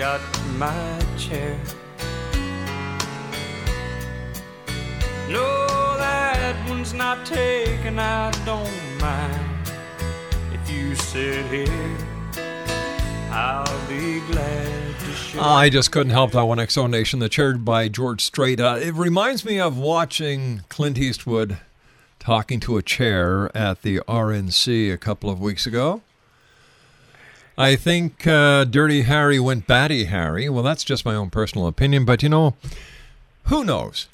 Got my chair. No, that one's not taken, I don't mind. If you sit here, I'll be glad to. I just couldn't help that one. Exo Nation, the chair by George Strait. Uh, it reminds me of watching Clint Eastwood talking to a chair at the RNC a couple of weeks ago. I think uh, Dirty Harry went batty Harry. Well, that's just my own personal opinion, but you know, who knows?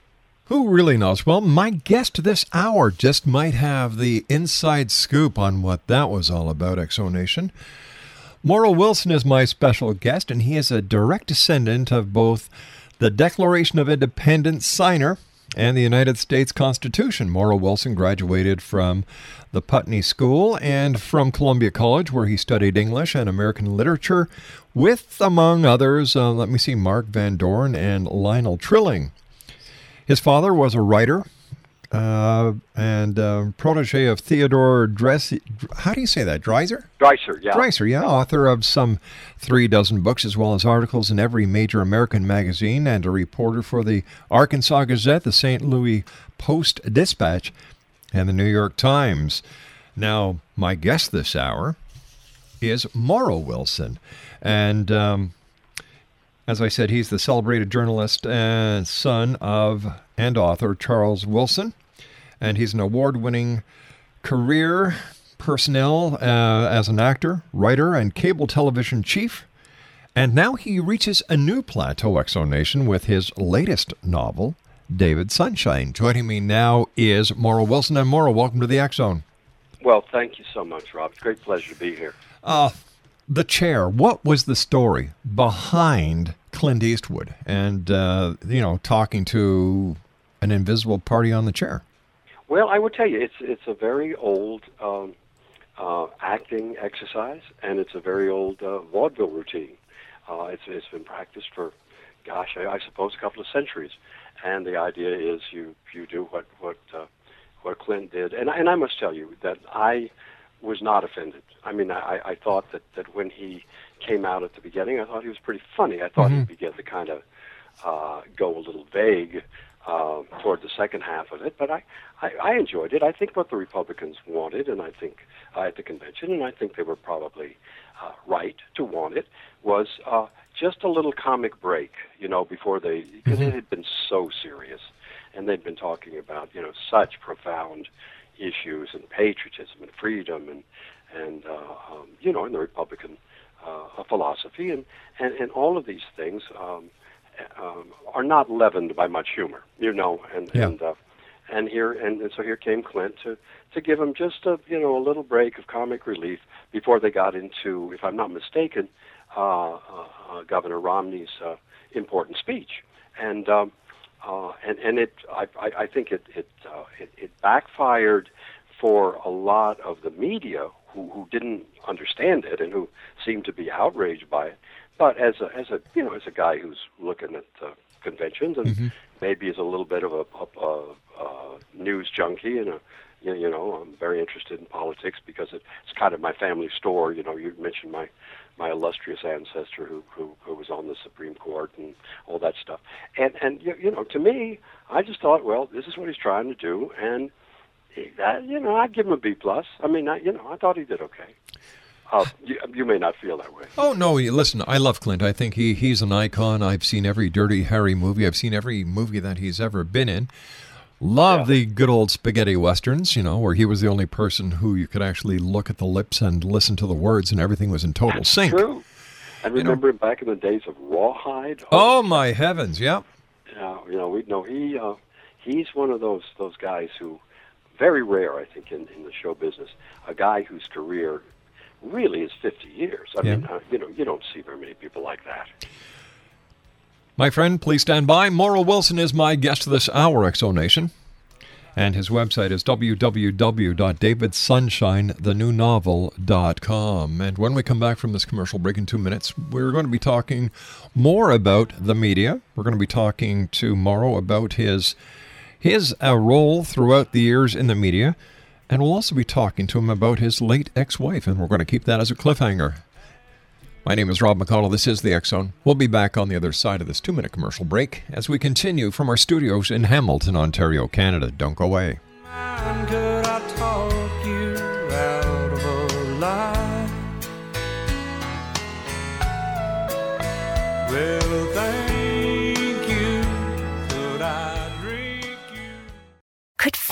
Who really knows? Well, my guest this hour just might have the inside scoop on what that was all about, Exonation. Morrow Wilson is my special guest, and he is a direct descendant of both the Declaration of Independence signer and the United States Constitution. Morrow Wilson graduated from the Putney School and from Columbia College, where he studied English and American literature with, among others, uh, let me see, Mark Van Doren and Lionel Trilling. His father was a writer uh, and uh, protege of Theodore Dress. How do you say that? Dreiser? Dreiser, yeah. Dreiser, yeah. Author of some three dozen books as well as articles in every major American magazine and a reporter for the Arkansas Gazette, the St. Louis Post Dispatch, and the New York Times. Now, my guest this hour is Morrow Wilson. And um, as I said, he's the celebrated journalist and son of and author Charles Wilson, and he's an award-winning career personnel uh, as an actor, writer, and cable television chief. And now he reaches a new plateau, Exonation, with his latest novel, David Sunshine. Joining me now is Morrow Wilson. And Morrow, welcome to the X Well, thank you so much, Rob. It's a great pleasure to be here. Uh, the chair. What was the story behind Clint Eastwood and uh, you know talking to an invisible party on the chair? Well, I would tell you, it's it's a very old um, uh, acting exercise, and it's a very old uh, vaudeville routine. Uh, it's it's been practiced for, gosh, I, I suppose a couple of centuries. And the idea is you you do what what uh, what Clint did, and and I must tell you that I was not offended. I mean, I, I thought that, that when he came out at the beginning, I thought he was pretty funny. I thought Mhm. he'd begin to kind of uh, go a little vague uh, toward the second half of it, but I, I, I enjoyed it. I think what the Republicans wanted, and I think uh, at the convention, and I think they were probably uh, right to want it, was uh, just a little comic break, you know, before they, because it had been so serious. and they'd been talking about you know such profound issues and patriotism and freedom and and uh, um, you know in the Republican uh, philosophy and, and and all of these things um, um, are not leavened by much humor, you know, and Yeah. and uh, and here and, and so here came Clint to to give them just a you know a little break of comic relief before they got into, if I'm not mistaken, uh, uh, uh, Governor Romney's uh, important speech, and um, uh, and and it I, I, I think it it, uh, it it backfired for a lot of the media who who didn't understand it and who seemed to be outraged by it. But as a as a you know as a guy who's looking at uh, conventions and maybe is a little bit of a, a, a, a news junkie and a you you know I'm very interested in politics because it, it's kind of my family store. You know, you mentioned my my illustrious ancestor who, who who was on the Supreme Court and all that stuff. And and you, you know, to me, I just thought, well, this is what he's trying to do, and he, that, you know, I'd give him a B plus. I mean, I, you know, I thought he did okay. Uh, you, you may not feel that way. Oh no! Listen, I love Clint. I think he he's an icon. I've seen every Dirty Harry movie. I've seen every movie that he's ever been in. Love Yeah. the good old spaghetti westerns, you know, where he was the only person who you could actually look at the lips and listen to the words, and everything was in total sync. True. And You know- remember back in the days of Rawhide. Oh my heavens! Yep. Yeah, you know, we know he uh, he's one of those those guys who very rare, I think, in, in the show business, a guy whose career really is 50 years. I Yeah. mean, uh, you know, you don't see very many people like that. My friend, please stand by. Morrow Wilson is my guest this hour, Exo Nation. And his website is www.davidssunshinethenewnovel.com. And when we come back from this commercial break in two minutes, we're going to be talking more about the media. We're going to be talking to Morrow about his his uh, role throughout the years in the media. And we'll also be talking to him about his late ex-wife, and we're going to keep that as a cliffhanger. My name is Rob McConnell. This is the Zone. We'll be back on the other side of this two minute commercial break as we continue from our studios in Hamilton, Ontario, Canada. Don't go away.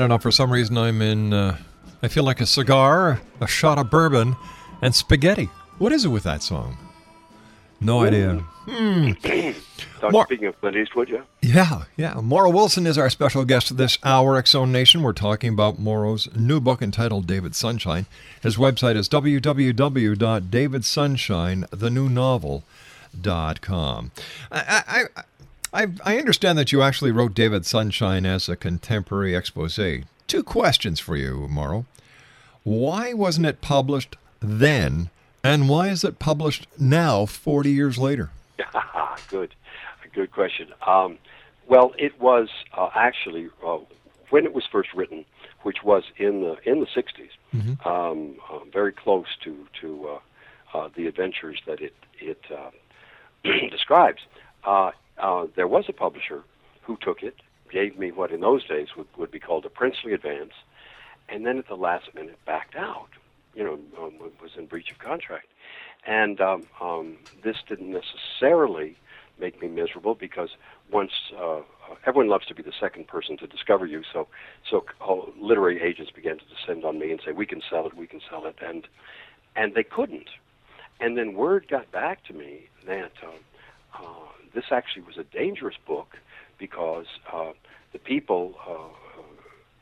I don't know, for some reason I'm in, uh, I feel like a cigar, a shot of bourbon, and spaghetti. What is it with that song? No idea. Talk, Mar- speaking of Clint Eastwood, yeah. Yeah, yeah. Morrow Wilson is our special guest this hour, Zone Nation. We're talking about Morrow's new book entitled David Sunshine. His website is www.davidsunshine.thenewnovel.com. I, I, I, I understand that you actually wrote David Sunshine as a contemporary expose. Two questions for you, Morrow. Why wasn't it published then, and why is it published now, 40 years later? good, good question. Um, well, it was uh, actually uh, when it was first written, which was in the in the 60s, Mm-hmm. um, uh, very close to to uh, uh, the adventures that it it uh, describes. Uh, uh, there was a publisher who took it, gave me what in those days would, would be called a princely advance, and then at the last minute backed out. You know, um, was in breach of contract, and um, um, this didn't necessarily make me miserable because once uh, everyone loves to be the second person to discover you, so so literary agents began to descend on me and say we can sell it, we can sell it, and and they couldn't. And then word got back to me that um, uh, this actually was a dangerous book because uh, the people uh,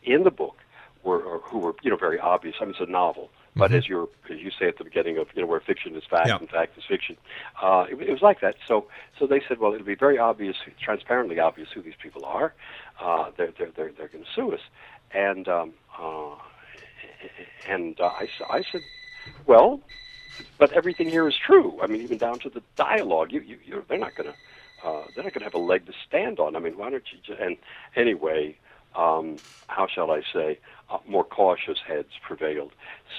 in the book were or who were you know very obvious. I mean, it's a novel, but as you as you say at the beginning of you know where fiction is fact Yeah. and fact is fiction, uh, it, it was like that. So so they said, well, it'll be very obvious, transparently obvious who these people are. Uh, they're they're they're, they're going to sue us, and um, uh, and uh, I I said, well, but everything here is true. I mean, even down to the dialogue. You, you, you they're not going to, uh, they're not have a leg to stand on. I mean, why don't you? Just, and anyway, um, how shall I say? Uh, more cautious heads prevailed.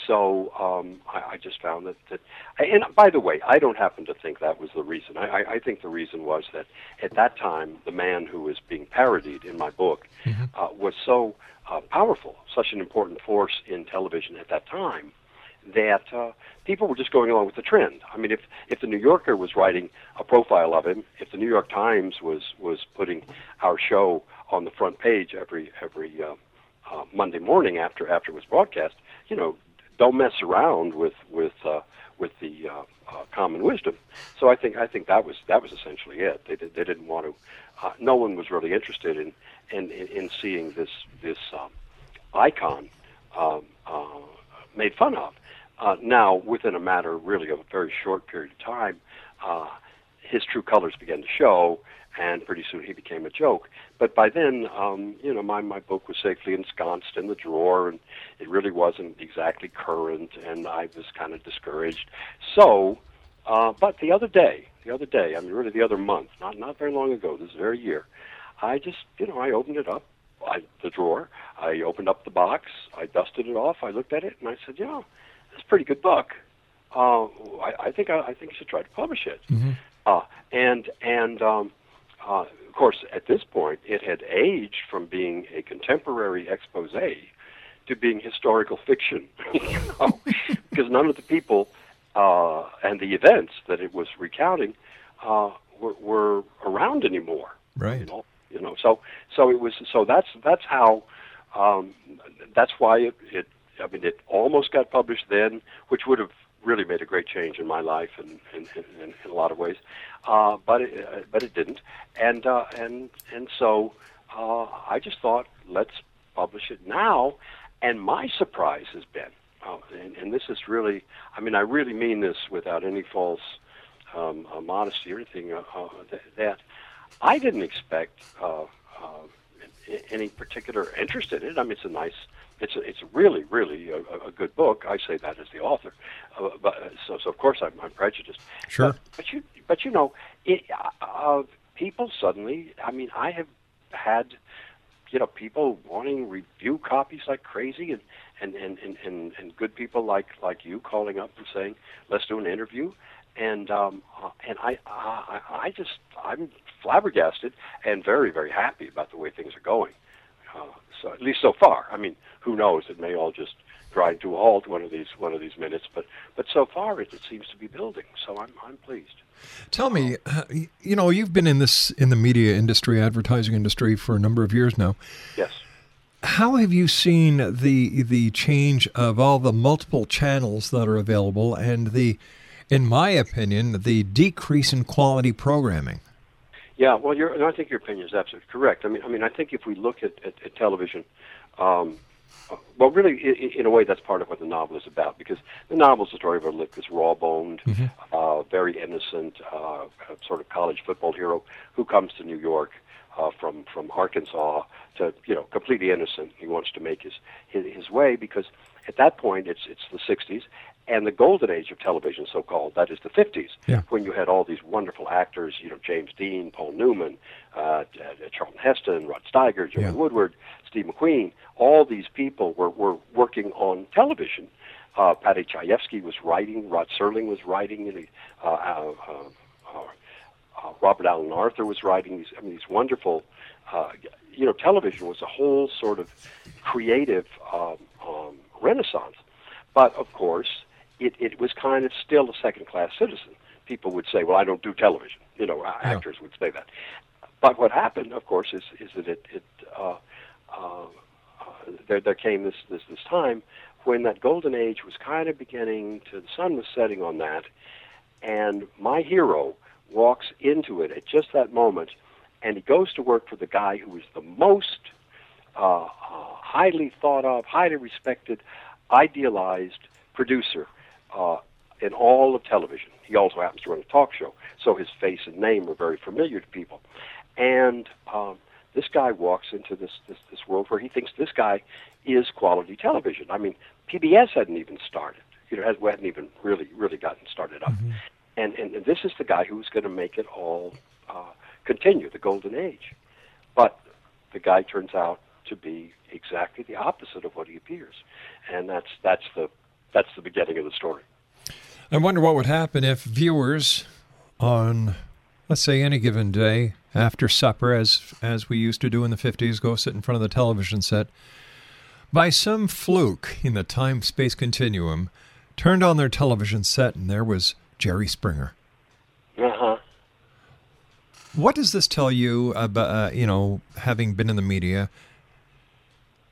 So um, I, I just found that, that. And by the way, I don't happen to think that was the reason. I, I, I think the reason was that at that time, the man who was being parodied in my book uh, was so uh, powerful, such an important force in television at that time that uh, people were just going along with the trend. I mean, if if the New Yorker was writing a profile of him, if the New York Times was was putting our show on the front page every every uh, uh, Monday morning after after it was broadcast, you know, don't mess around with with uh, with the uh, uh, common wisdom. So I think I think that was that was essentially it. They they didn't want to. Uh, no one was really interested in in in, in seeing this this um, icon um, uh, made fun of. Uh, now, within a matter really of a very short period of time, uh, his true colors began to show, and pretty soon he became a joke. But by then, um, you know, my, my book was safely ensconced in the drawer, and it really wasn't exactly current, and I was kind of discouraged. So, uh, but the other day, the other day, I mean, really the other month, not not very long ago, this very year, I just, you know, I opened it up, I, the drawer, I opened up the box, I dusted it off, I looked at it, and I said, you know, it's a pretty good book. Uh, I, I think I, I think you should try to publish it. Uh, and and um, uh, of course, at this point, it had aged from being a contemporary expose to being historical fiction, you know, because none of the people uh, and the events that it was recounting uh, were, were around anymore. Right. You know, you know. So so it was. So that's that's how. Um, that's why it, it. I mean, it almost got published then, which would have really made a great change in my life in in, in, in a lot of ways. Uh, but it, uh, but it didn't, and uh, and and so uh, I just thought let's publish it now. And my surprise has been, uh, and, and this is really, I mean, I really mean this without any false um, uh, modesty or anything, uh, uh, th- that I didn't expect uh, uh, any particular interest in it. I mean, it's a nice, it's a, it's really, really a, a- good book. I say that as the author, uh, but uh, so so of course I'm, I'm prejudiced. Sure. But, but you but you know, it, uh, people suddenly. I mean, I have had you know people wanting review copies like crazy and and and and, and, and good people like like you calling up and saying let's do an interview and um uh, and I, I I just I'm flabbergasted and very very happy about the way things are going uh, so at least so far. I mean who knows? It may all just grind to a halt one of these one of these minutes but but so far it, it seems to be building. So I'm I'm pleased. Tell me, uh, you know, you've been in this in the media industry, advertising industry for a number of years now. yes. How have you seen the the change of all the multiple channels that are available and the in my opinion, the decrease in quality programming? Yeah, well, your, and I think your opinion is absolutely correct. I mean, I mean, I think if we look at, at, at television, um, well, really, in, in a way, that's part of what the novel is about because the novel is the story of a like this raw-boned, uh, very innocent, uh, sort of college football hero who comes to New York uh, from from Arkansas to you know completely innocent. He wants to make his his, his way because at that point it's it's the '60s, and the golden age of television, so called, that is the 50s, Yeah. when you had all these wonderful actors, you know, James Dean, Paul Newman, uh, uh, Charlton Heston, Rod Steiger, Joey Yeah. Woodward, Steve McQueen. All these people were, were working on television. Uh, Paddy Chayefsky was writing, Rod Serling was writing, and he, uh, uh, uh, uh, uh, Robert Alan Aurthur was writing these. I mean, these wonderful. Uh, you know, television was a whole sort of creative um, um, renaissance. But of course, it, it was kind of still a second-class citizen. People would say, "Well, I don't do television." You know, actors would say that. But what happened, of course, is is that it, it uh, uh, uh, there there came this this this time when that golden age was kind of beginning to the sun was setting on that, and my hero walks into it at just that moment, and he goes to work for the guy who is the most uh, uh, highly thought of, highly respected, idealized producer uh, in all of television. He also happens to run a talk show, so his face and name are very familiar to people. And um, this guy walks into this, this this world where he thinks this guy is quality television. I mean, PBS hadn't even started. You know, hadn't hadn't even really really gotten started up. And, and and this is the guy who's going to make it all uh, continue, the golden age. But the guy turns out to be exactly the opposite of what he appears, and that's that's the that's the beginning of the story. I wonder what would happen if viewers on, let's say, any given day after supper, as as we used to do in the fifties, go sit in front of the television set, by some fluke in the time space continuum, turned on their television set and there was Jerry Springer. Uh huh. What does this tell you about, uh, you know, having been in the media?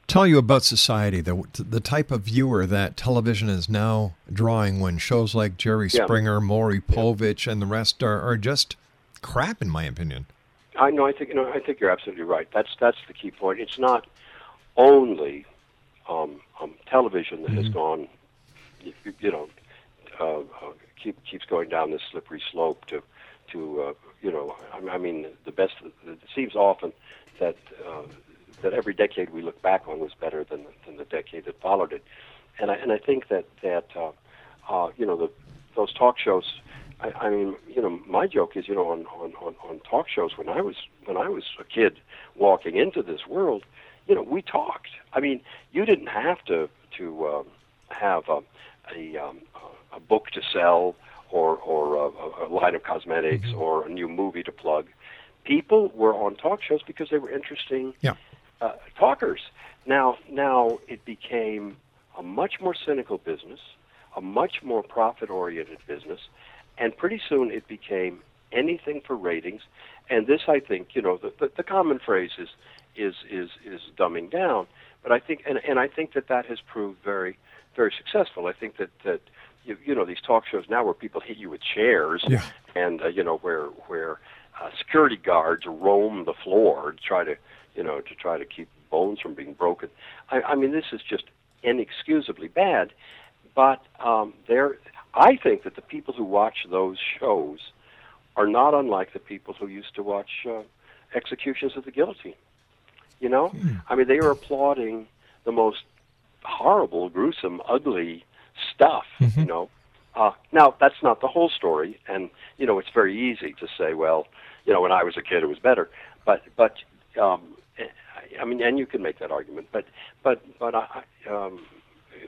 Tell you about society, the the type of viewer that television is now drawing when shows like Jerry Yeah. Springer, Maury Povich, and the rest are, are just crap, in my opinion. I know. I think you know. I think you're absolutely right. That's that's the key point. It's not only um, um, television that has gone, you, you know, uh, uh, keep, keeps going down this slippery slope to, to uh, you know. I, I mean, the best. It seems often that uh, that every decade we look back on was better than than the decade that followed it, and I and I think that that uh, uh, you know the those talk shows. I, I mean, you know, my joke is, you know, on, on, on, on talk shows when I was when I was a kid walking into this world, you know, we talked. I mean, you didn't have to to um, have a a, um, a book to sell or or a, a line of cosmetics or a new movie to plug. People were on talk shows because they were interesting Yeah. Uh, talkers. Now, now it became a much more cynical business, a much more profit-oriented business, and pretty soon it became anything for ratings. And this, I think, you know, the, the, the common phrase is is is is dumbing down. But I think, and, and I think that that has proved very very successful. I think that that you, you know these talk shows now where people hit you with chairs Yeah. and uh, you know where where uh, security guards roam the floor to try to you know to try to keep bones from being broken. I, I mean, this is just inexcusably bad. But um, there, I think that the people who watch those shows are not unlike the people who used to watch uh, executions of the guillotine. You know, I mean, they are applauding the most horrible, gruesome, ugly stuff. You know, uh, now that's not the whole story, and you know, it's very easy to say, well, you know, when I was a kid, it was better. But but um, I mean, and you can make that argument, but but but I. Um,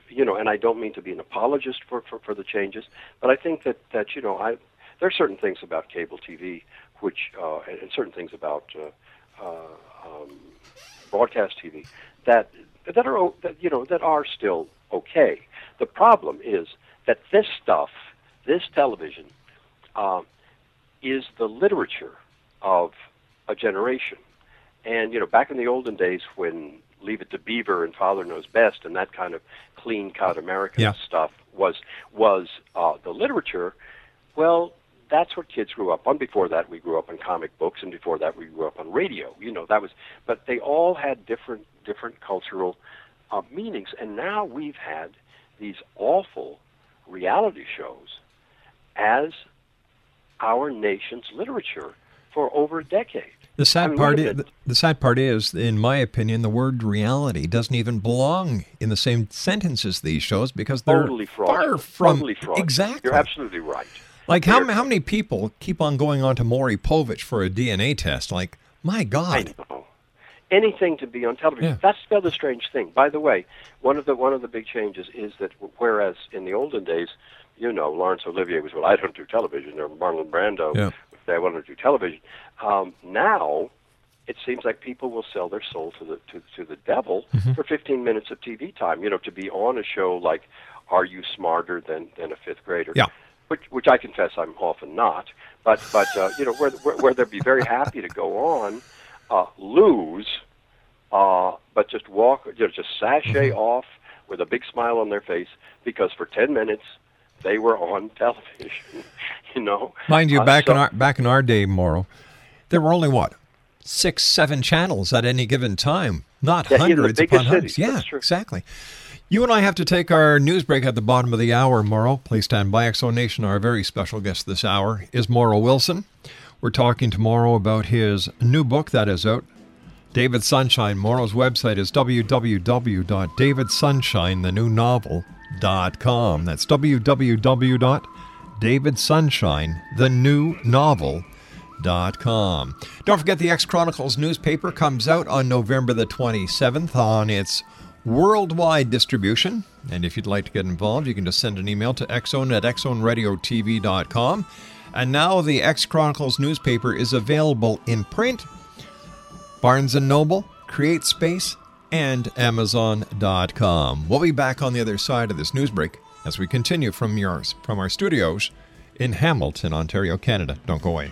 you know, and I don't mean to be an apologist for, for, for the changes, but I think that, that you know, I there are certain things about cable TV which, uh, and, and certain things about uh, uh, um, broadcast TV that that are that you know that are still okay. The problem is that this stuff, this television, uh, is the literature of a generation. And you know, back in the olden days when Leave It to Beaver and Father Knows Best and that kind of clean cut American Yeah. stuff was was uh, the literature. Well, that's what kids grew up on. Before that, we grew up on comic books, and before that, we grew up on radio. You know, that was. But they all had different different cultural uh, meanings, and now we've had these awful reality shows as our nation's literature for over a decade. The sad I mean, part is, the sad part is, in my opinion, the word reality doesn't even belong in the same sentence as these shows because they're totally far from totally exactly. You're absolutely right. like how They're- how many people keep on going on to Maury Povich for a DNA test? Like my I God, know. Anything to be on television. Yeah. That's the other strange thing. By the way, one of the one of the big changes is that whereas in the olden days, you know, Laurence Olivier was well, I don't do television, or Marlon Brando, Yeah. They want to do television. Um, now, it seems like people will sell their soul to the to, to the devil Mm-hmm. for 15 minutes of TV time. You know, to be on a show like Are You Smarter Than Than a Fifth Grader? Yeah. Which, which I confess I'm often not, but but uh, you know where, where where they'd be very happy to go on, uh, lose, uh, but just walk, you know, just sashay Mm-hmm. off with a big smile on their face because for 10 minutes they were on television. you know, mind you, Uh, back so- in our back in our day, Morrow, there were only what six, seven channels at any given time, not Yeah, hundreds upon hundreds. Yeah, exactly. You and I have to take our news break at the bottom of the hour, Morrow. Please stand by. Exo Nation, our very special guest this hour is Morrow Wilson. We're talking tomorrow about his new book that is out. David Sunshine. Morrow's website is www.davidsunshine, That's www.davidsunshine, Don't forget the X Chronicles newspaper comes out on November the 27th on its worldwide distribution. And if you'd like to get involved, you can just send an email to xzone at xzoneradiotv.com. And now the X Chronicles newspaper is available in print, Barnes & Noble, CreateSpace, and Amazon.com. We'll be back on the other side of this news break as we continue from yours from our studios in Hamilton, Ontario, Canada. Don't go away.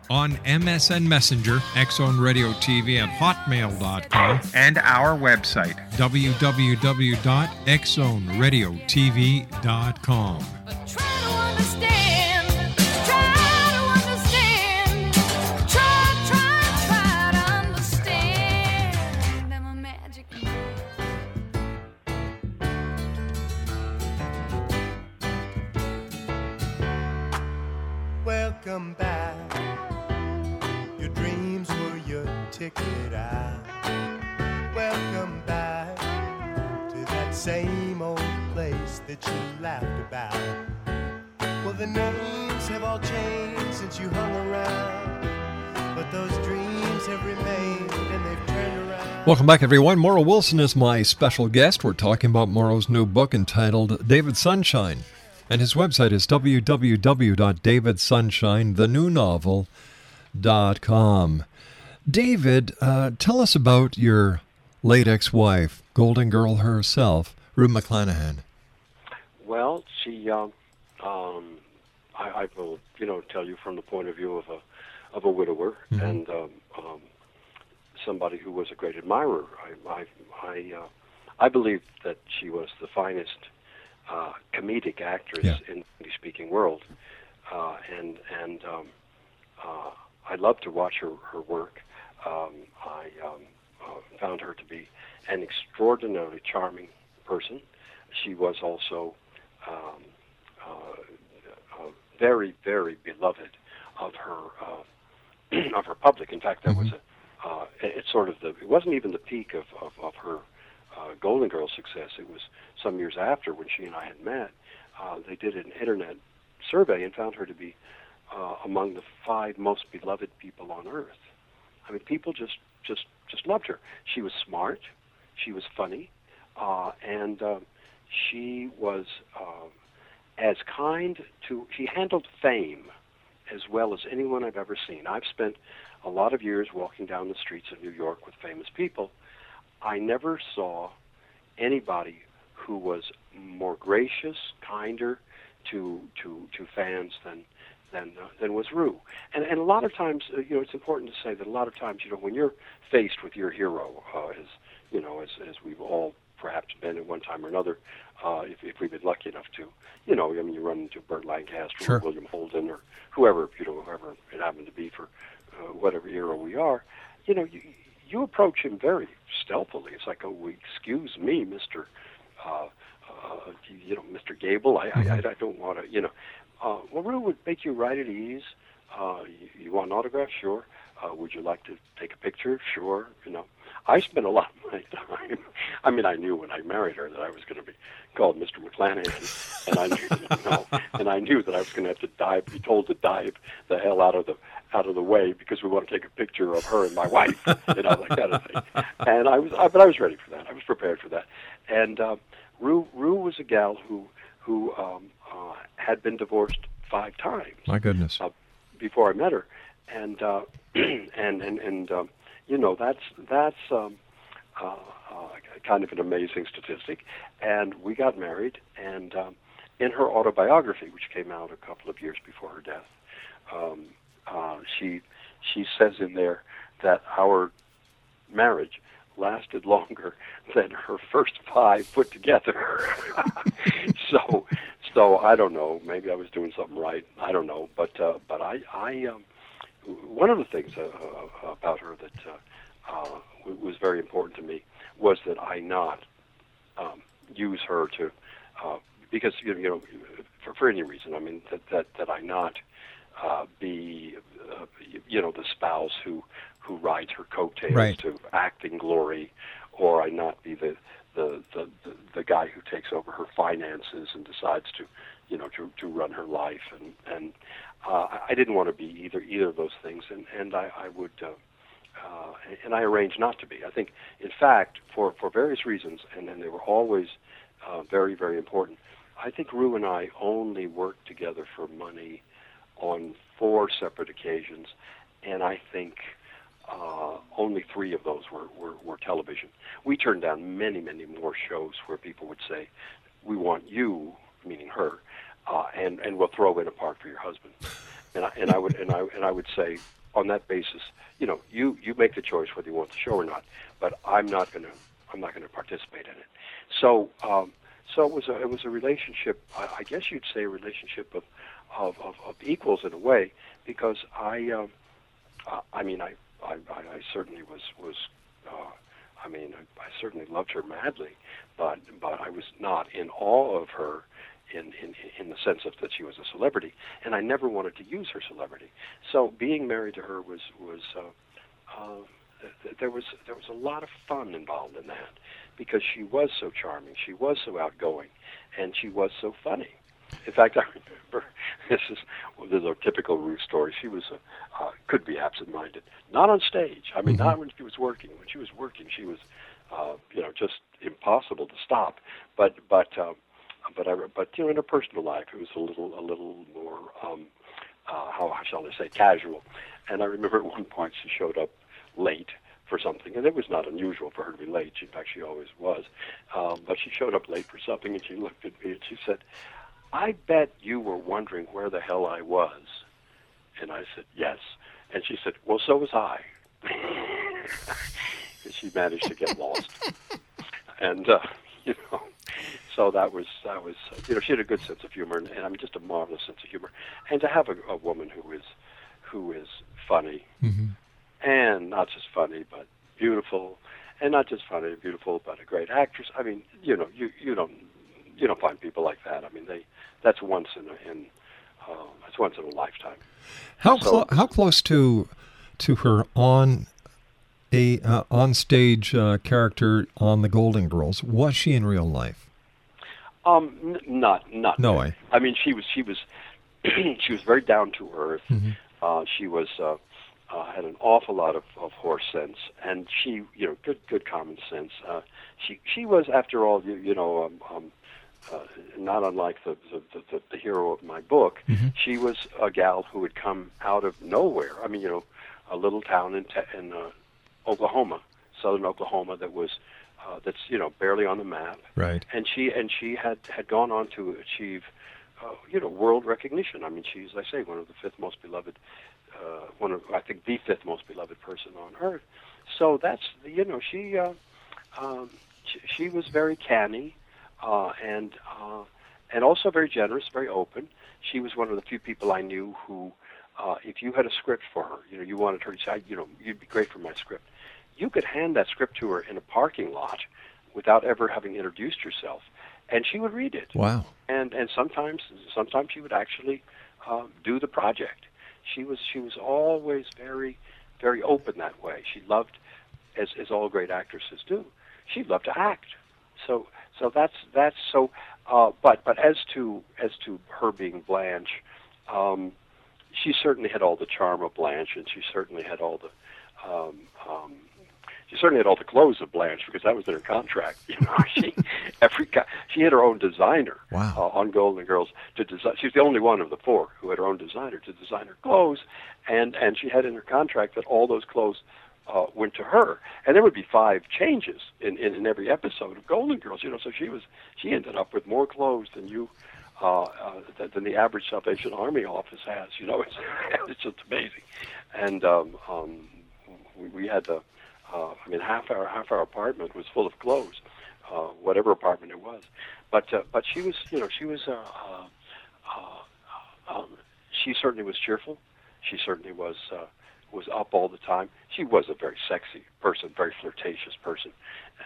On MSN Messenger, Xzone Radio TV at hotmail.com, and our website, www.xzoneradiotv.com. Welcome back. Welcome back to that same old place that you laughed about. Well, the names have all changed since you hung around, but those dreams have remained and they've turned around. Welcome back, everyone. Morrow Wilson is my special guest. We're talking about Morrow's new book entitled David Sunshine. And his website is www.davidsunshine, David, uh, tell us about your late ex wife, Golden Girl herself, Rue McClanahan. Well, she, um, um, I, I will, you know, tell you from the point of view of a of a widower Mhm. and um, um, somebody who was a great admirer. I, I, I, uh, I believe that she was the finest uh, comedic actress Yeah. in the speaking world. uh, and and um, uh, I love to watch her her work. Um, I um, uh, found her to be an extraordinarily charming person. She was also um, uh, uh, very very beloved of her uh, of her public. In fact, that was a uh, it- it's sort of the it wasn't even the peak of of, of her uh, Golden Girls success. It was some years after when she and I had met. Uh, they did an internet survey and found her to be uh, among the five most beloved people on earth. I mean, people just just just loved her. She was smart, she was funny, uh, and um, she was uh, as kind to. She handled fame as well as anyone I've ever seen. I've spent a lot of years walking down the streets of New York with famous people. I never saw anybody who was more gracious, kinder to to to fans than than uh, than was Rue. And and a lot of times, uh, you know, it's important to say that a lot of times, you know, when you're faced with your hero, uh, as you know, as as we've all perhaps been at one time or another, uh, if if we've been lucky enough to, you know, I mean, you run into Burt Lancaster Sure. or William Holden or whoever, you know, whoever it happened to be for uh, whatever era we are, you know, you you approach him very stealthily. It's like, oh, excuse me, Mister. Uh, uh, you know, Mr. Gable, I, I, I I don't want to, you know. Uh, well, Rue would make you right at ease. Uh, you, you want an autograph? Sure. Uh, would you like to take a picture? Sure. You know, I spent a lot of my time. I mean, I knew when I married her that I was going to be called Mr. McClanahan, and I knew, you know, and I knew that I was going to have to dive, be told to dive the hell out of the out of the way because we want to take a picture of her and my wife, you know, that kind of thing. And I was, I, but I was ready for that. I was prepared for that. And uh, Rue, Rue was a gal who who um, uh, had been divorced five times My goodness. uh, before I met her, and uh, and and and um, you know that's that's um, uh, uh, kind of an amazing statistic. And we got married, and um, in her autobiography, which came out a couple of years before her death, um, uh, she she says in there that our marriage lasted longer than her first five put together. so, so I don't know. Maybe I was doing something right. I don't know. But uh, but I I um, one of the things uh, uh, about her that uh, uh, was very important to me was that I not um, use her to uh, because you know, for, for any reason. I mean that that that I not uh, be uh, you know the spouse who who rides her coattails Right. to acting glory, or I not be the the, the the the guy who takes over her finances and decides to you know to to run her life and and uh, I- didn't want to be either either of those things and and I, I would. Uh, uh, and I arranged not to be. I think, in fact, for, for various reasons, and then they were always uh, very, very important. I think Rue and I only worked together for money on four separate occasions, and I think uh, only three of those were, were, were television. We turned down many, many more shows where people would say, "We want you," meaning her, uh, and and we'll throw in a part for your husband. And I, and I would and I and I would say on that basis, you know, you you make the choice whether you want the show or not. But I'm not going to I'm not going to participate in it. So um, so it was a it was a relationship. I, I guess you'd say a relationship of of, of, of equals in a way because I um, uh, I mean I, I I certainly was was. Uh, I mean, I, I certainly loved her madly, but but I was not in awe of her in, in in the sense of that she was a celebrity, and I never wanted to use her celebrity. So being married to her was was uh, uh, there was there was a lot of fun involved in that because she was so charming, she was so outgoing, and she was so funny. In fact, I remember this is well, this is a typical Ruth story. She was a, uh, could be absent-minded, not on stage. I mean, not when she was working. When she was working, she was, uh, you know, just impossible to stop. But but um, but I but you know, in her personal life, it was a little a little more um, uh, how shall I say casual. And I remember at one point she showed up late for something, and it was not unusual for her to be late. In fact, she always was. Um, but she showed up late for something, and she looked at me and she said, "I bet you were wondering where the hell I was." And I said, "Yes." And she said, "Well, so was I." and she managed to get lost. And uh, you know, so that was that was you know she had a good sense of humor and, and I mean just a marvelous sense of humor, and to have a, a woman who is who is funny Mm-hmm. and not just funny but beautiful, and not just funny and beautiful but a great actress. I mean you know you you don't you don't find people like that. I mean they that's once in a, in uh, that's once in a lifetime. How So- clo- how close to to her on a uh, on stage uh, character on the Golden Girls was she in real life? Um, n- not not. No way. I mean, she was she was she was very down to earth. Mhm. Uh, she was uh, uh, had an awful lot of, of horse sense, and she you know good good common sense. Uh, she she was after all you you know um, um, uh, not unlike the the, the the hero of my book. She was a gal who had come out of nowhere. I mean you know a little town in te- in uh, Oklahoma, southern Oklahoma that was. Uh, that's you know barely on the map, Right. and she and she had had gone on to achieve uh, you know world recognition. I mean, she's I say one of the fifth most beloved, uh, one of I think the fifth most beloved person on earth. So that's you know she uh, um, she, she was very canny uh, and uh, and also very generous, very open. She was one of the few people I knew who, uh, if you had a script for her, you know, you wanted her to say, you know, you'd be great for my script. You could hand that script to her in a parking lot without ever having introduced yourself, and she would read it. Wow. And and sometimes sometimes she would actually uh, do the project. She was she was always very very open that way. She loved, as as all great actresses do, she loved to act. So so that's that's so. Uh, but but as to as to her being Blanche, um, she certainly had all the charm of Blanche, and she certainly had all the um, um, she certainly had all the clothes of Blanche because that was in her contract. You know, she every she had her own designer Wow. uh, on Golden Girls to design. She was the only one of the four who had her own designer to design her clothes, and and she had in her contract that all those clothes uh, went to her, and there would be five changes in, in in every episode of Golden Girls. You know, so she was she ended up with more clothes than you. Uh, uh, than- the average Salvation Army office has, you know, it's it's just amazing, and um, um, we, we had the, uh, I mean, half our half our apartment was full of clothes, uh, whatever apartment it was. But uh, but she was, you know, she was, uh, uh, uh, um, she certainly was cheerful. She certainly was uh, was up all the time. She was a very sexy person, very flirtatious person,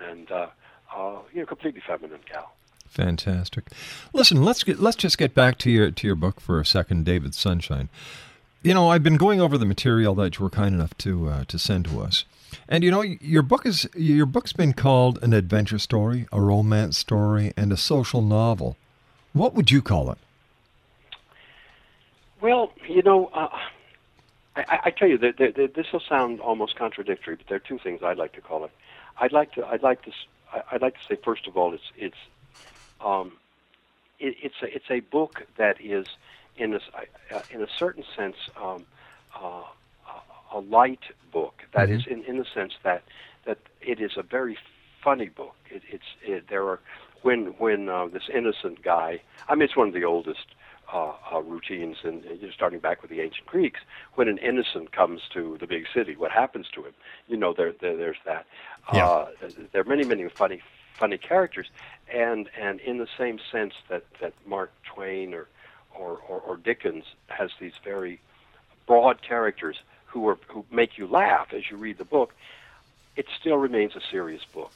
and uh, uh, you know, completely feminine gal. Fantastic. Listen, let's get let's just get back to your to your book for a second, David Sunshine. You know, I've been going over the material that you were kind enough to uh, to send to us, and you know, your book is your book's been called an adventure story, a romance story, and a social novel. What would you call it? Well, you know, uh, I, I- tell you that this will sound almost contradictory, but there are two things I'd like to call it. I'd like to I'd like to I'd like to say first of all, it's it's um, it, it's a it's a book that is in a, uh, in a certain sense um, uh, a light book. That is in, in the sense that that it is a very funny book. It, it's it, there are when when uh, this innocent guy. I mean, it's one of the oldest uh, uh, routines, and you know, starting back with the ancient Greeks. When an innocent comes to the big city, what happens to him? You know, there, there there's that. Yeah. Uh, there are many many funny funny characters, and and in the same sense that that Mark Twain or or, or, or Dickens has these very broad characters who are who make you laugh as you read the book, it still remains a serious book.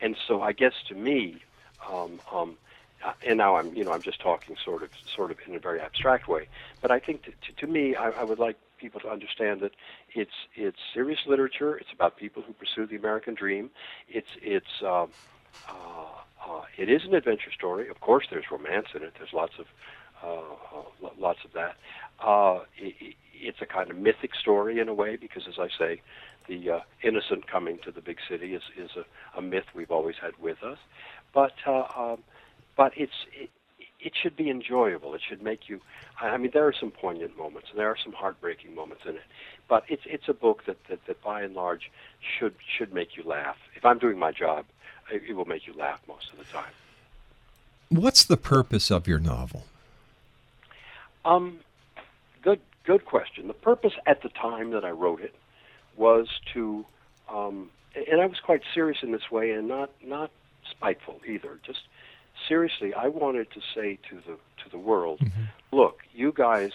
And so I guess to me, um, um, uh, and now I'm you know I'm just talking sort of sort of in a very abstract way, but I think to, to, me I, I would like people to understand that it's it's serious literature. It's about people who pursue the American dream. It's it's um, uh, uh, it is an adventure story. Of course, there's romance in it. There's lots of uh, uh, lots of that. Uh, i i it's a kind of mythic story in a way because, as I say, the uh, innocent coming to the big city is is a, a myth we've always had with us. But uh, um, but it's it, it should be enjoyable. It should make you. I mean, there are some poignant moments and there are some heartbreaking moments in it. But it's it's a book that, that, that by and large should should make you laugh. If I'm doing my job, it, it will make you laugh most of the time. What's the purpose of your novel? Um, good, good question. The purpose at the time that I wrote it was to, um, and I was quite serious in this way, and not not spiteful either. Just seriously, I wanted to say to the to the world, look, you guys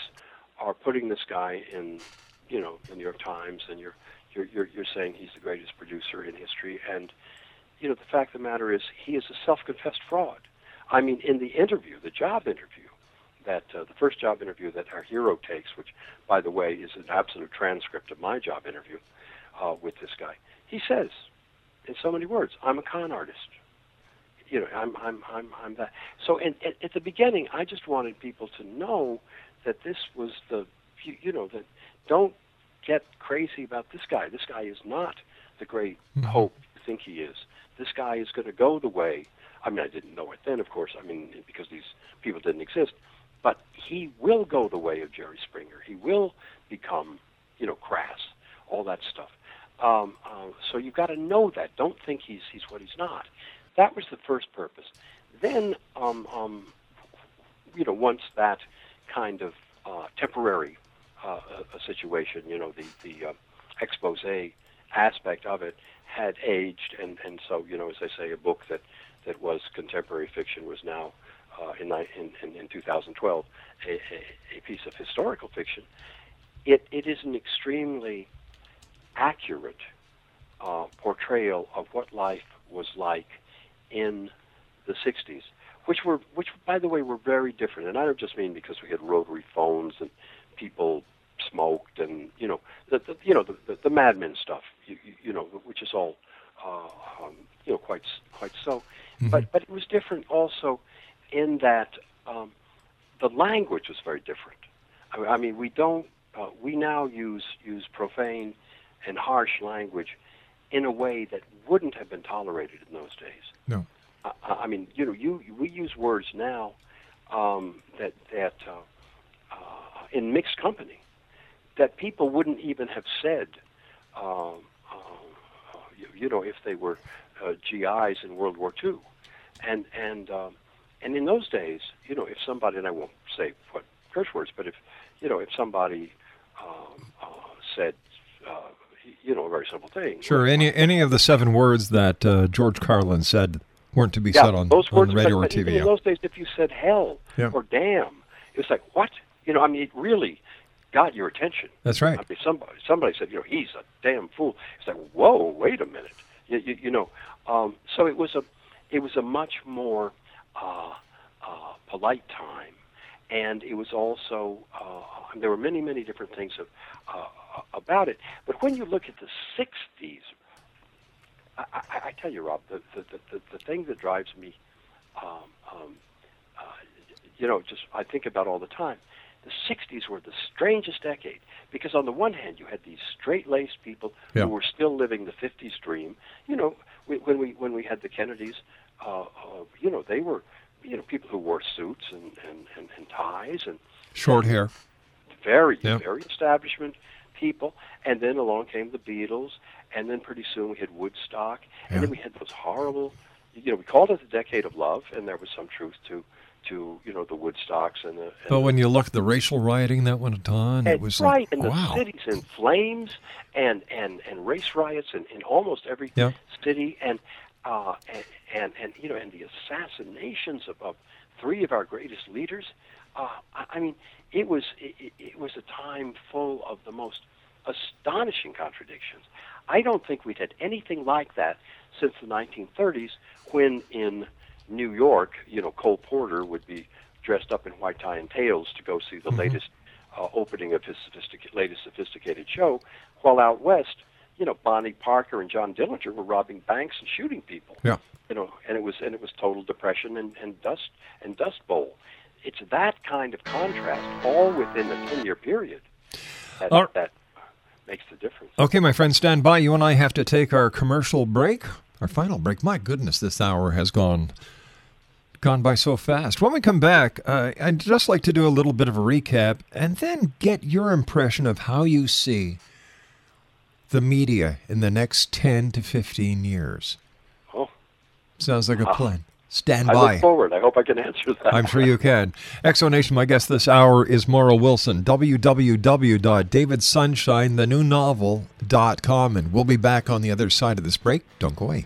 are putting this guy in, you know, the New York Times, and you're you're you're, you're saying he's the greatest producer in history, and you know, the fact of the matter is, he is a self-confessed fraud. I mean, in the interview, the job interview, that uh, the first job interview that our hero takes, which, by the way, is an absolute transcript of my job interview uh, with this guy, he says, in so many words, "I'm a con artist." You know, I'm I'm I'm I'm that. So, in, at, at the beginning, I just wanted people to know that this was the, you, you know, that don't get crazy about this guy. This guy is not the great hope you think he is. This guy is going to go the way. I mean, I didn't know it then, of course. I mean, because these people didn't exist. But he will go the way of Jerry Springer. He will become, you know, crass, all that stuff. Um, uh, so you've got to know that. Don't think he's he's what he's not. That was the first purpose. Then, um, um, you know, once that kind of uh, temporary uh, situation, you know, the the uh, expose aspect of it had aged, and and so you know, as I say, a book that that was contemporary fiction was now uh, in, in, in in 2012 a, a, a piece of historical fiction. It it is an extremely accurate uh, portrayal of what life was like in the 60s, which were which by the way were very different. And I don't just mean because we had rotary phones and people smoked and you know the, the you know the, the, the Mad Men stuff, you, you, you know, which is all uh, um, you know quite quite so. But but it was different also in that um, the language was very different. I, I mean, we don't uh, we now use use profane and harsh language in a way that wouldn't have been tolerated in those days. No. I, I mean, you know, you we use words now um, that that uh, uh, in mixed company that people wouldn't even have said, um, uh, you, you know, if they were uh, GIs in World War II, and and um, and in those days, you know, if somebody and I won't say what curse words, but if you know, if somebody um, uh, said, uh, you know, a very simple thing, Sure. Any any of the seven words that uh, George Carlin said weren't to be yeah, said on, those on words, radio but, or but even TV. in those days, if you said hell Yeah. or damn, it was like what? You know, I mean, it really got your attention. That's right. I mean, somebody somebody said, you know, he's a damn fool. It's like, whoa, wait a minute. You, you, you know, um, so it was a it was a much more uh, uh, polite time, and it was also uh, there were many many different things of, uh, about it. But when you look at the '60s, I, I, I tell you, Rob, the the, the, the, thing that drives me, um, um, uh, you know, just I think about all the time. The '60s were the strangest decade because on the one hand you had these straight-laced people Yeah. who were still living the '50s dream. You know, we, when we when we had the Kennedys, uh, uh, you know, they were, you know, people who wore suits and and, and, and ties and Short hair. very, Yeah. very establishment people. And then along came the Beatles, and then pretty soon we had Woodstock, and then we had those horrible. You know, we called it the decade of love, and there was some truth to, to you know, the Woodstocks and the. And But when you look at the racial rioting that went on, it was right, like, and wow. the cities in flames, and and and race riots in, in almost every Yeah. city, and uh, and, and and you know, and the assassinations of, of three of our greatest leaders. Uh, I, I mean, it was it, it- was a time full of the most astonishing contradictions. I don't think we'd had anything like that since the 1930s, when in New York, you know, Cole Porter would be dressed up in white tie and tails to go see the Mm-hmm. latest uh, opening of his sophistic- latest sophisticated show, while out west, you know, Bonnie Parker and John Dillinger were robbing banks and shooting people. Yeah. You know, and it was and it was total depression and, and dust and dust bowl. It's that kind of contrast, all within a ten-year period, that, that makes the difference. Okay, my friend, stand by. You and I have to take our commercial break, our final break. My goodness, this hour has gone gone by so fast. When we come back, uh, I'd just like to do a little bit of a recap and then get your impression of how you see the media in the next 10 to 15 years. Oh. Sounds like a Ah. plan. Stand I by. look forward. I hope I can answer that. I'm sure you can. Exonation, my guest this hour is Morrow Wilson. www.davidsunshine, And we'll be back on the other side of this break. Don't go away.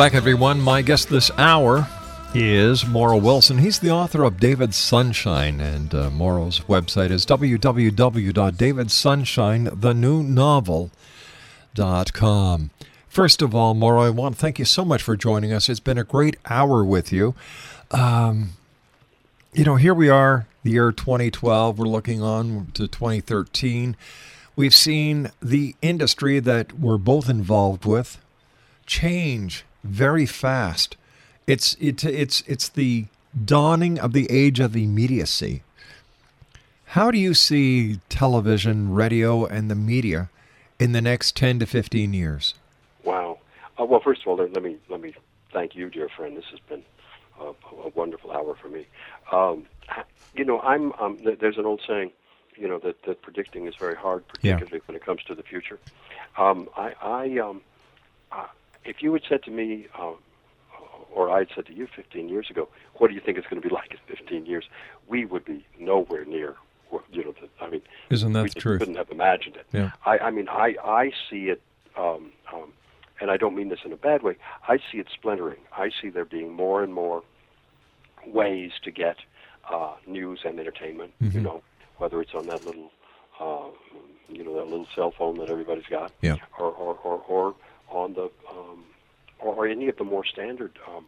Back, everyone. My guest this hour is Morrow Wilson. He's the author of David Sunshine, and uh, Morrow's website is www.davidsunshine, First of all, Morrow, I want to thank you so much for joining us. It's been a great hour with you. Um, you know, here we are, the year 2012. We're looking on to 2013. We've seen the industry that we're both involved with change very fast. It's it's it's it's the dawning of the age of immediacy. How do you see television, radio, and the media in the next 10 to 15 years? Wow. Uh, well, first of all, let me let me thank you, dear friend. This has been uh, a wonderful hour for me. Um, you know, I'm. Um, there's an old saying, you know, that, that predicting is very hard, Yeah. particularly when it comes to the future. Um, I, I um, if you had said to me, uh, or I had said to you 15 years ago, what do you think it's going to be like in 15 years? We would be nowhere near. You know, the, I mean, Isn't that we the truth? couldn't have imagined it. Yeah. I, I mean, I, I see it, um, um, and I don't mean this in a bad way. I see it splintering. I see there being more and more ways to get uh, news and entertainment. You Mhm. know, whether it's on that little, uh, you know, that little cell phone that everybody's got, Yeah. or, or, or, or on the, um, or, any of the more standard. Um,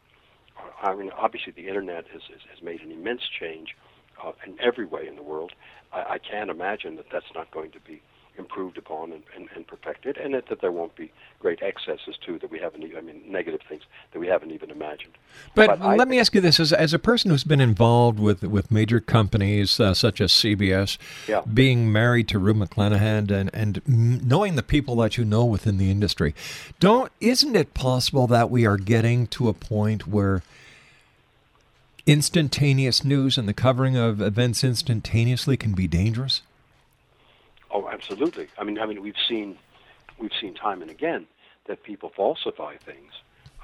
I mean, obviously, the internet has, has, has made an immense change uh, in every way in the world. I, I can't imagine that that's not going to be improved upon and, and, and perfected, and that, that there won't be great excesses too that we haven't. I mean, negative things that we haven't even imagined. But, I let me ask you this: as, as a person who's been involved with with major companies uh, such as CBS, Yeah. being married to Rue McClanahan, and and knowing the people that you know within the industry, don't isn't it possible that we are getting to a point where instantaneous news and the covering of events instantaneously can be dangerous? Oh, absolutely. I mean, I mean, we've seen, we've seen time and again that people falsify things,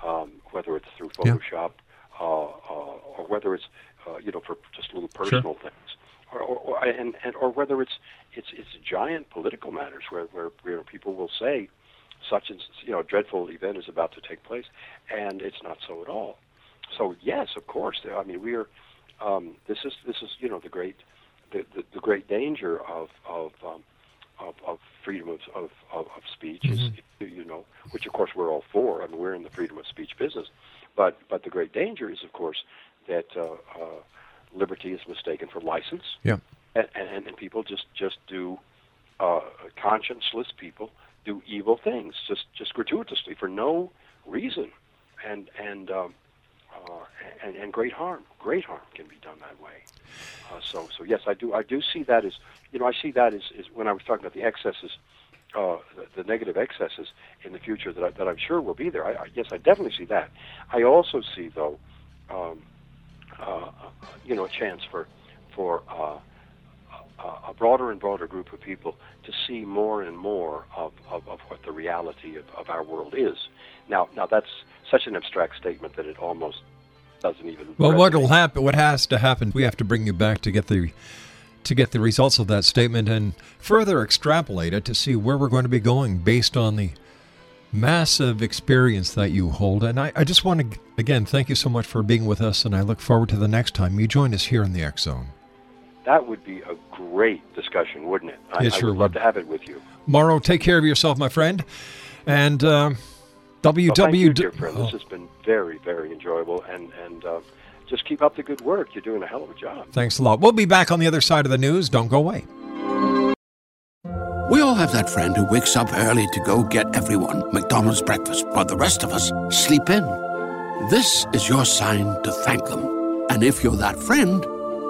um, whether it's through Yeah. Photoshop, uh, uh, or whether it's, uh, you know, for just little personal things, or, or, or and, and or whether it's it's it's giant political matters where where you know people will say such and you know a dreadful event is about to take place, and it's not so at all. So yes, of course. I mean, we are. Um, this is this is you know the great the, the, the great danger of of um, of, of freedom of, of, of, speech is you know which of course we're all for. I mean we're in the freedom of speech business, but but the great danger is of course that uh, uh, liberty is mistaken for license, Yeah. and, and, and people just just do uh, conscienceless people do evil things just just gratuitously for no reason, and and um, uh, and, and great harm great harm can be done that way. Uh, so so yes, I do I do see that as you know I see that as, as when I was talking about the excesses. Uh, the, the negative excesses in the future that, I, that I'm sure will be there. I, I, yes, I definitely see that. I also see, though, um, uh, you know, a chance for for uh, a broader and broader group of people to see more and more of, of, of what the reality of, of our world is. Now, now that's such an abstract statement that it almost doesn't even. Well, what will happen? What has to happen? We have to bring you back to get the to get the results of that statement and further extrapolate it to see where we're going to be going based on the massive experience that you hold. And I, I just want to again thank you so much for being with us, and I look forward to the next time you join us here in the X Zone. That would be a great discussion, wouldn't it? I, It sure I would love to have it with you. Morrow, take care of yourself, my friend. And uh, Well, thank you, dear friend. This has been very, very enjoyable, and and uh, just keep up the good work. You're doing a hell of a job. Thanks a lot. We'll be back on the other side of the news. Don't go away. We all have that friend who wakes up early to go get everyone McDonald's breakfast, while the rest of us sleep in. This is your sign to thank them. And if you're that friend,